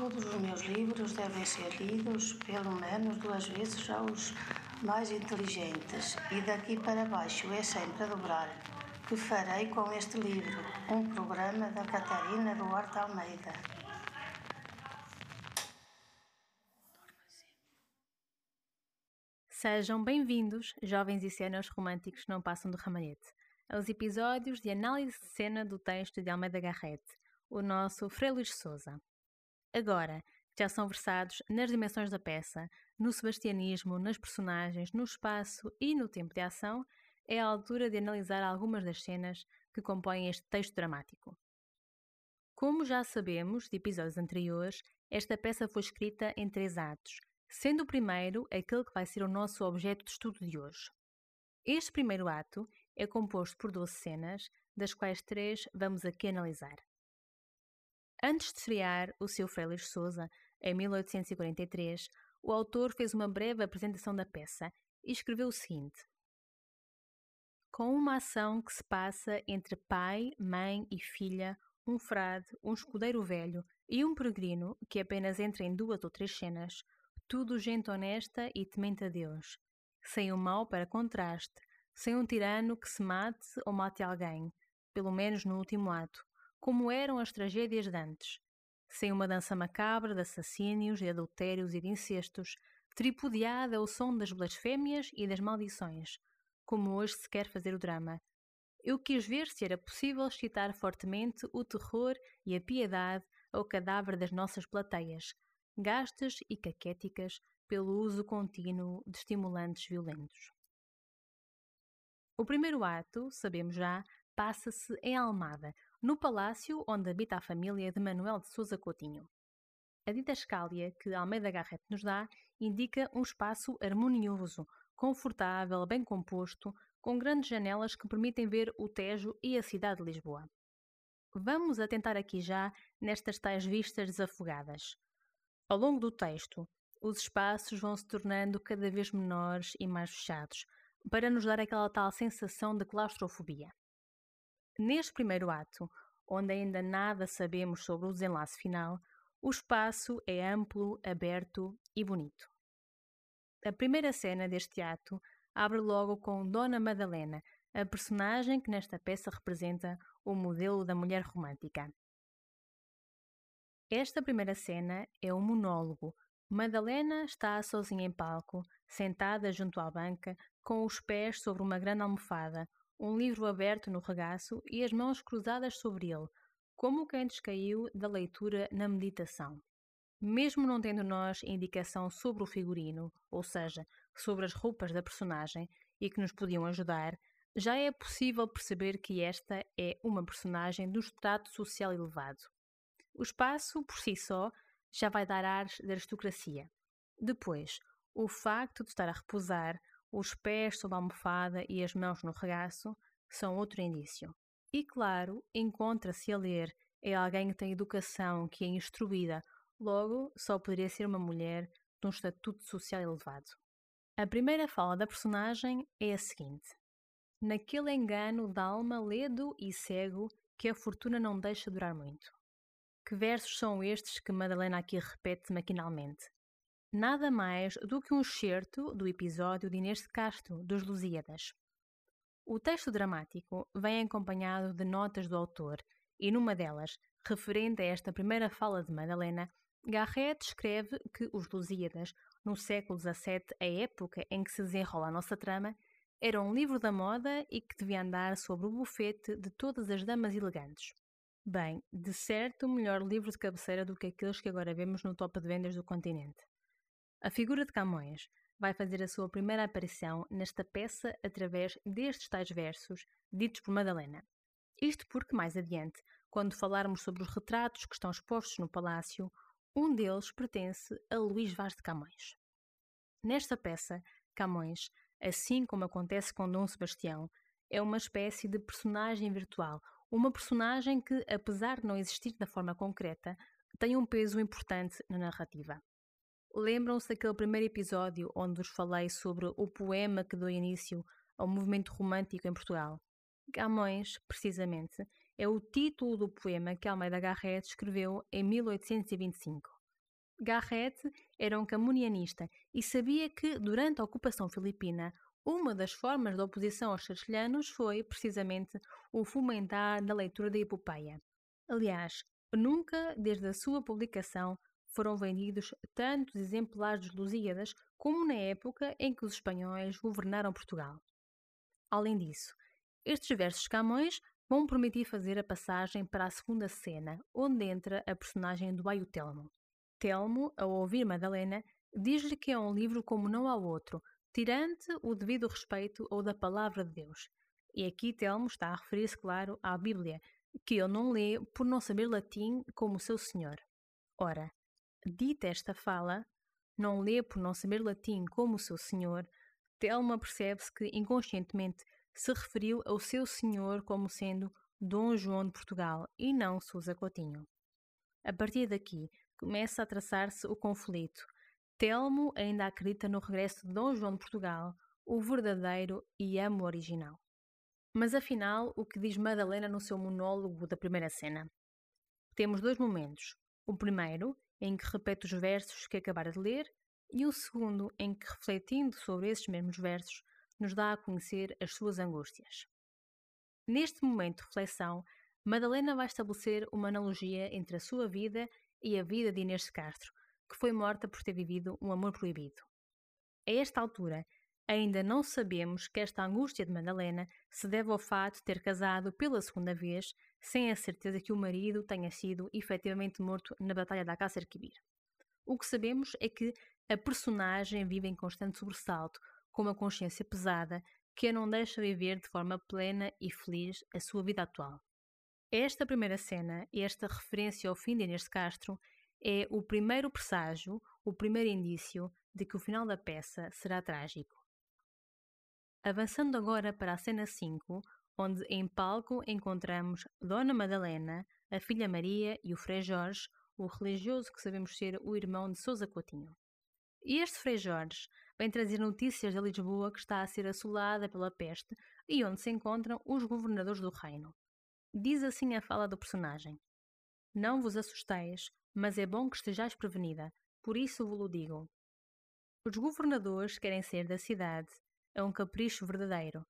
Todos os meus livros devem ser lidos pelo menos duas vezes aos mais inteligentes, e daqui para baixo é sempre a dobrar. Que farei com este livro? Um programa da Catarina Duarte Almeida. Sejam bem-vindos, jovens e cenas românticos que não passam do ramalhete, aos episódios de análise de cena do texto de Almeida Garrett, o nosso Frei Luís Souza. Agora, já são versados nas dimensões da peça, no sebastianismo, nas personagens, no espaço e no tempo de ação, é a altura de analisar algumas das cenas que compõem este texto dramático. Como já sabemos de episódios anteriores, esta peça foi escrita em três atos, sendo o primeiro aquele que vai ser o nosso objeto de estudo de hoje. Este primeiro ato é composto por 12 cenas, das quais três vamos aqui analisar. Antes de estrear o seu Félix Souza, em 1843, o autor fez uma breve apresentação da peça e escreveu o seguinte: Com uma ação que se passa entre pai, mãe e filha, um frade, um escudeiro velho e um peregrino que apenas entra em duas ou três cenas, tudo gente honesta e temente a Deus, sem o mal para contraste, sem um tirano que se mate ou mate alguém, pelo menos no último ato, como eram as tragédias de antes, sem uma dança macabra de assassínios, de adultérios e de incestos, tripudiada ao som das blasfémias e das maldições, como hoje se quer fazer o drama. Eu quis ver se era possível excitar fortemente o terror e a piedade ao cadáver das nossas plateias, gastas e caquéticas pelo uso contínuo de estimulantes violentos. O primeiro ato, sabemos já, passa-se em Almada, no palácio onde habita a família de Manuel de Sousa Coutinho. A didascália que Almeida Garrett nos dá indica um espaço harmonioso, confortável, bem composto, com grandes janelas que permitem ver o Tejo e a cidade de Lisboa. Vamos atentar aqui já nestas tais vistas desafogadas. Ao longo do texto, os espaços vão se tornando cada vez menores e mais fechados, para nos dar aquela tal sensação de claustrofobia. Neste primeiro ato, onde ainda nada sabemos sobre o desenlace final, o espaço é amplo, aberto e bonito. A primeira cena deste ato abre logo com Dona Madalena, a personagem que nesta peça representa o modelo da mulher romântica. Esta primeira cena é um monólogo. Madalena está sozinha em palco, sentada junto à banca, com os pés sobre uma grande almofada, um livro aberto no regaço e as mãos cruzadas sobre ele, como quem descaiu da leitura na meditação. Mesmo não tendo nós indicação sobre o figurino, ou seja, sobre as roupas da personagem e que nos podiam ajudar, já é possível perceber que esta é uma personagem do estrato social elevado. O espaço, por si só, já vai dar ares de aristocracia. Depois, o facto de estar a repousar, os pés sob a almofada e as mãos no regaço são outro indício. E claro, encontra-se a ler é alguém que tem educação, que é instruída, logo só poderia ser uma mulher de um estatuto social elevado. A primeira fala da personagem é a seguinte: Naquele engano da alma ledo e cego que a fortuna não deixa durar muito. Que versos são estes que Madalena aqui repete maquinalmente? Nada mais do que um excerto do episódio de Inês de Castro, dos Lusíadas. O texto dramático vem acompanhado de notas do autor, e numa delas, referente a esta primeira fala de Madalena, Garrett escreve que os Lusíadas, no século XVII, a época em que se desenrola a nossa trama, era um livro da moda e que devia andar sobre o bufete de todas as damas elegantes. Bem, de certo, melhor livro de cabeceira do que aqueles que agora vemos no top de vendas do continente. A figura de Camões vai fazer a sua primeira aparição nesta peça através destes tais versos ditos por Madalena. Isto porque, mais adiante, quando falarmos sobre os retratos que estão expostos no palácio, um deles pertence a Luís Vaz de Camões. Nesta peça, Camões, assim como acontece com Dom Sebastião, é uma espécie de personagem virtual, uma personagem que, apesar de não existir da forma concreta, tem um peso importante na narrativa. Lembram-se daquele primeiro episódio onde vos falei sobre o poema que deu início ao movimento romântico em Portugal? Camões, precisamente, é o título do poema que Almeida Garrett escreveu em 1825. Garrett era um camunianista e sabia que, durante a ocupação filipina, uma das formas de oposição aos castelhanos foi, precisamente, o fomentar da leitura da epopeia. Aliás, nunca, desde a sua publicação, foram vendidos tantos exemplares dos Lusíadas como na época em que os espanhóis governaram Portugal. Além disso, estes versos Camões vão permitir fazer a passagem para a segunda cena, onde entra a personagem do Aio Telmo. Telmo, ao ouvir Madalena, diz-lhe que é um livro como não há outro, tirante o devido respeito ou da palavra de Deus. E aqui Telmo está a referir-se, claro, à Bíblia, que ele não lê por não saber latim como o seu senhor. Ora, dita esta fala, não lê por não saber latim como o seu senhor, Telma percebe-se que inconscientemente se referiu ao seu senhor como sendo Dom João de Portugal e não Sousa Coutinho. A partir daqui começa a traçar-se o conflito. Telmo ainda acredita no regresso de Dom João de Portugal, o verdadeiro e amo original. Mas afinal, o que diz Madalena no seu monólogo da primeira cena? Temos dois momentos. O primeiro, em que repete os versos que acabara de ler, e o segundo, em que, refletindo sobre esses mesmos versos, nos dá a conhecer as suas angústias. Neste momento de reflexão, Madalena vai estabelecer uma analogia entre a sua vida e a vida de Inês de Castro, que foi morta por ter vivido um amor proibido. A esta altura, ainda não sabemos que esta angústia de Madalena se deve ao fato de ter casado pela segunda vez, sem a certeza que o marido tenha sido efetivamente morto na Batalha da Cácer-Quibir. O que sabemos é que a personagem vive em constante sobressalto, com uma consciência pesada que a não deixa viver de forma plena e feliz a sua vida atual. Esta primeira cena, esta referência ao fim de Inês de Castro, é o primeiro presságio, o primeiro indício de que o final da peça será trágico. Avançando agora para a cena 5, onde em palco encontramos Dona Madalena, a filha Maria e o Frei Jorge, o religioso que sabemos ser o irmão de Sousa Coutinho. E este Frei Jorge vem trazer notícias de Lisboa que está a ser assolada pela peste e onde se encontram os governadores do reino. Diz assim a fala do personagem: Não vos assusteis, mas é bom que estejais prevenida, por isso vos-lo digo. Os governadores querem ser da cidade, é um capricho verdadeiro.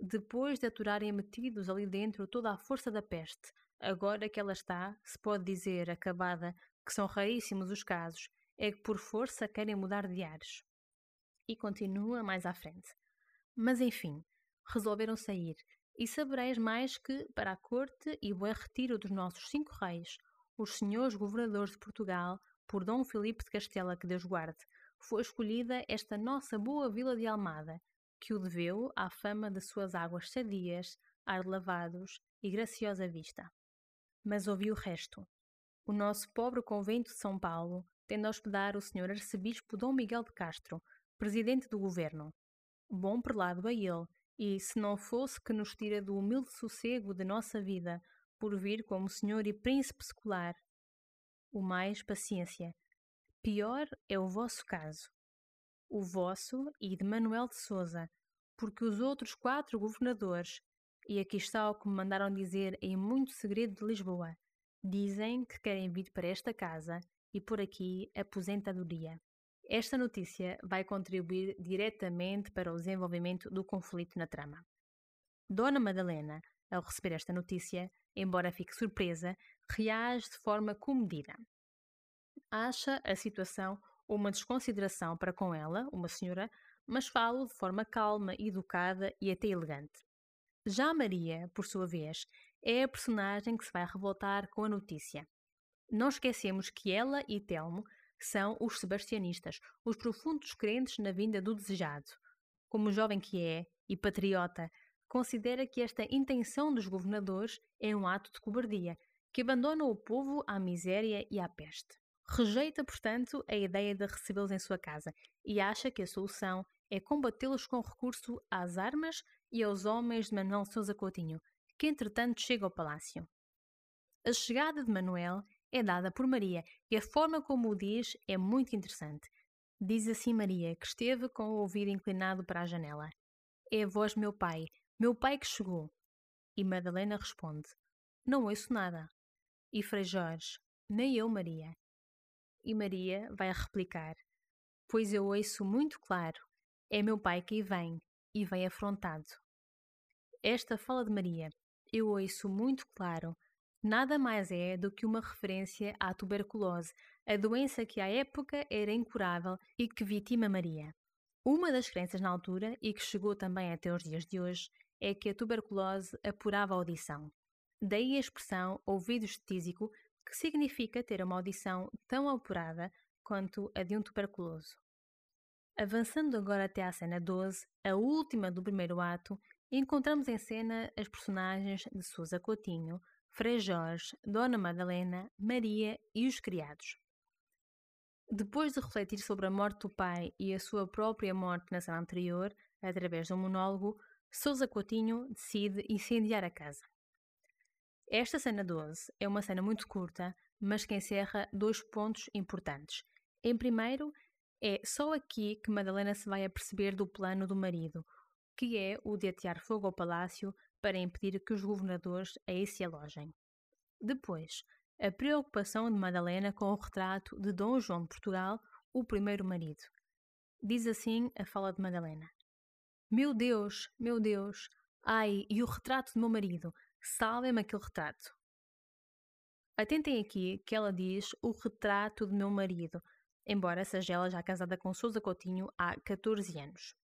Depois de aturarem metidos ali dentro toda a força da peste, agora que ela está, se pode dizer, acabada, que são raríssimos os casos, é que por força querem mudar de ares. E continua mais à frente. Mas enfim, resolveram sair, e sabereis mais que, para a corte e o retiro dos nossos cinco reis, os senhores governadores de Portugal, por Dom Filipe de Castela, que Deus guarde, foi escolhida esta nossa boa vila de Almada, que o deveu à fama de suas águas sadias, ar lavados e graciosa vista. Mas ouvi o resto. O nosso pobre convento de São Paulo tendo a hospedar o Sr. Arcebispo Dom Miguel de Castro, presidente do governo. Bom prelado a ele, e se não fosse que nos tira do humilde sossego de nossa vida, por vir como senhor e príncipe secular. O mais paciência. Pior é o vosso caso. O vosso e de Manuel de Souza, porque os outros quatro governadores, e aqui está o que me mandaram dizer em muito segredo de Lisboa, dizem que querem vir para esta casa e por aqui aposentadoria. Esta notícia vai contribuir diretamente para o desenvolvimento do conflito na trama. Dona Madalena, ao receber esta notícia, embora fique surpresa, reage de forma comedida. Acha a situação uma desconsideração para com ela, uma senhora, mas fala de forma calma, educada e até elegante. Já Maria, por sua vez, é a personagem que se vai revoltar com a notícia. Não esquecemos que ela e Telmo são os sebastianistas, os profundos crentes na vinda do desejado. Como jovem que é e patriota, considera que esta intenção dos governadores é um ato de cobardia, que abandona o povo à miséria e à peste. Rejeita, portanto, a ideia de recebê-los em sua casa e acha que a solução é combatê-los com recurso às armas e aos homens de Manuel Sousa Coutinho, que entretanto chega ao palácio. A chegada de Manuel é dada por Maria e a forma como o diz é muito interessante. Diz assim Maria, que esteve com o ouvido inclinado para a janela: É a voz meu pai, meu pai que chegou. E Madalena responde: Não ouço nada. E Frei Jorge: Nem eu, Maria. E Maria vai replicar: Pois eu ouço muito claro, é meu pai que vem, e vem afrontado. Esta fala de Maria, eu ouço muito claro, nada mais é do que uma referência à tuberculose, a doença que à época era incurável e que vitima Maria. Uma das crenças na altura, e que chegou também até os dias de hoje, é que a tuberculose apurava a audição. Daí a expressão ouvido estésico, que significa ter uma audição tão apurada quanto a de um tuberculoso. Avançando agora até à cena 12, a última do primeiro ato, encontramos em cena as personagens de Sousa Coutinho, Frei Jorge, Dona Madalena, Maria e os criados. Depois de refletir sobre a morte do pai e a sua própria morte na cena anterior, através de um monólogo, Sousa Coutinho decide incendiar a casa. Esta cena 12 é uma cena muito curta, mas que encerra dois pontos importantes. Em primeiro, é só aqui que Madalena se vai aperceber do plano do marido, que é o de atear fogo ao palácio para impedir que os governadores aí se alojem. Depois, a preocupação de Madalena com o retrato de Dom João de Portugal, o primeiro marido. Diz assim a fala de Madalena: Meu Deus, meu Deus, ai, e o retrato do meu marido, Salvem-me aquele retrato. Atentem aqui que ela diz o retrato do meu marido, embora seja ela já casada com Sousa Coutinho há 14 anos.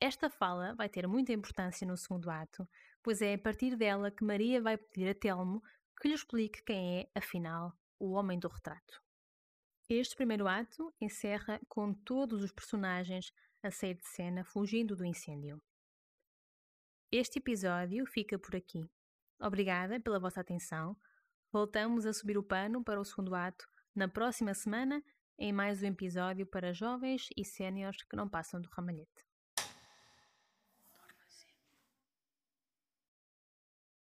Esta fala vai ter muita importância no segundo ato, pois é a partir dela que Maria vai pedir a Telmo que lhe explique quem é, afinal, o homem do retrato. Este primeiro ato encerra com todos os personagens a sair de cena fugindo do incêndio. Este episódio fica por aqui. Obrigada pela vossa atenção. Voltamos a subir o pano para o segundo ato na próxima semana em mais um episódio para jovens e séniores que não passam do ramalhete.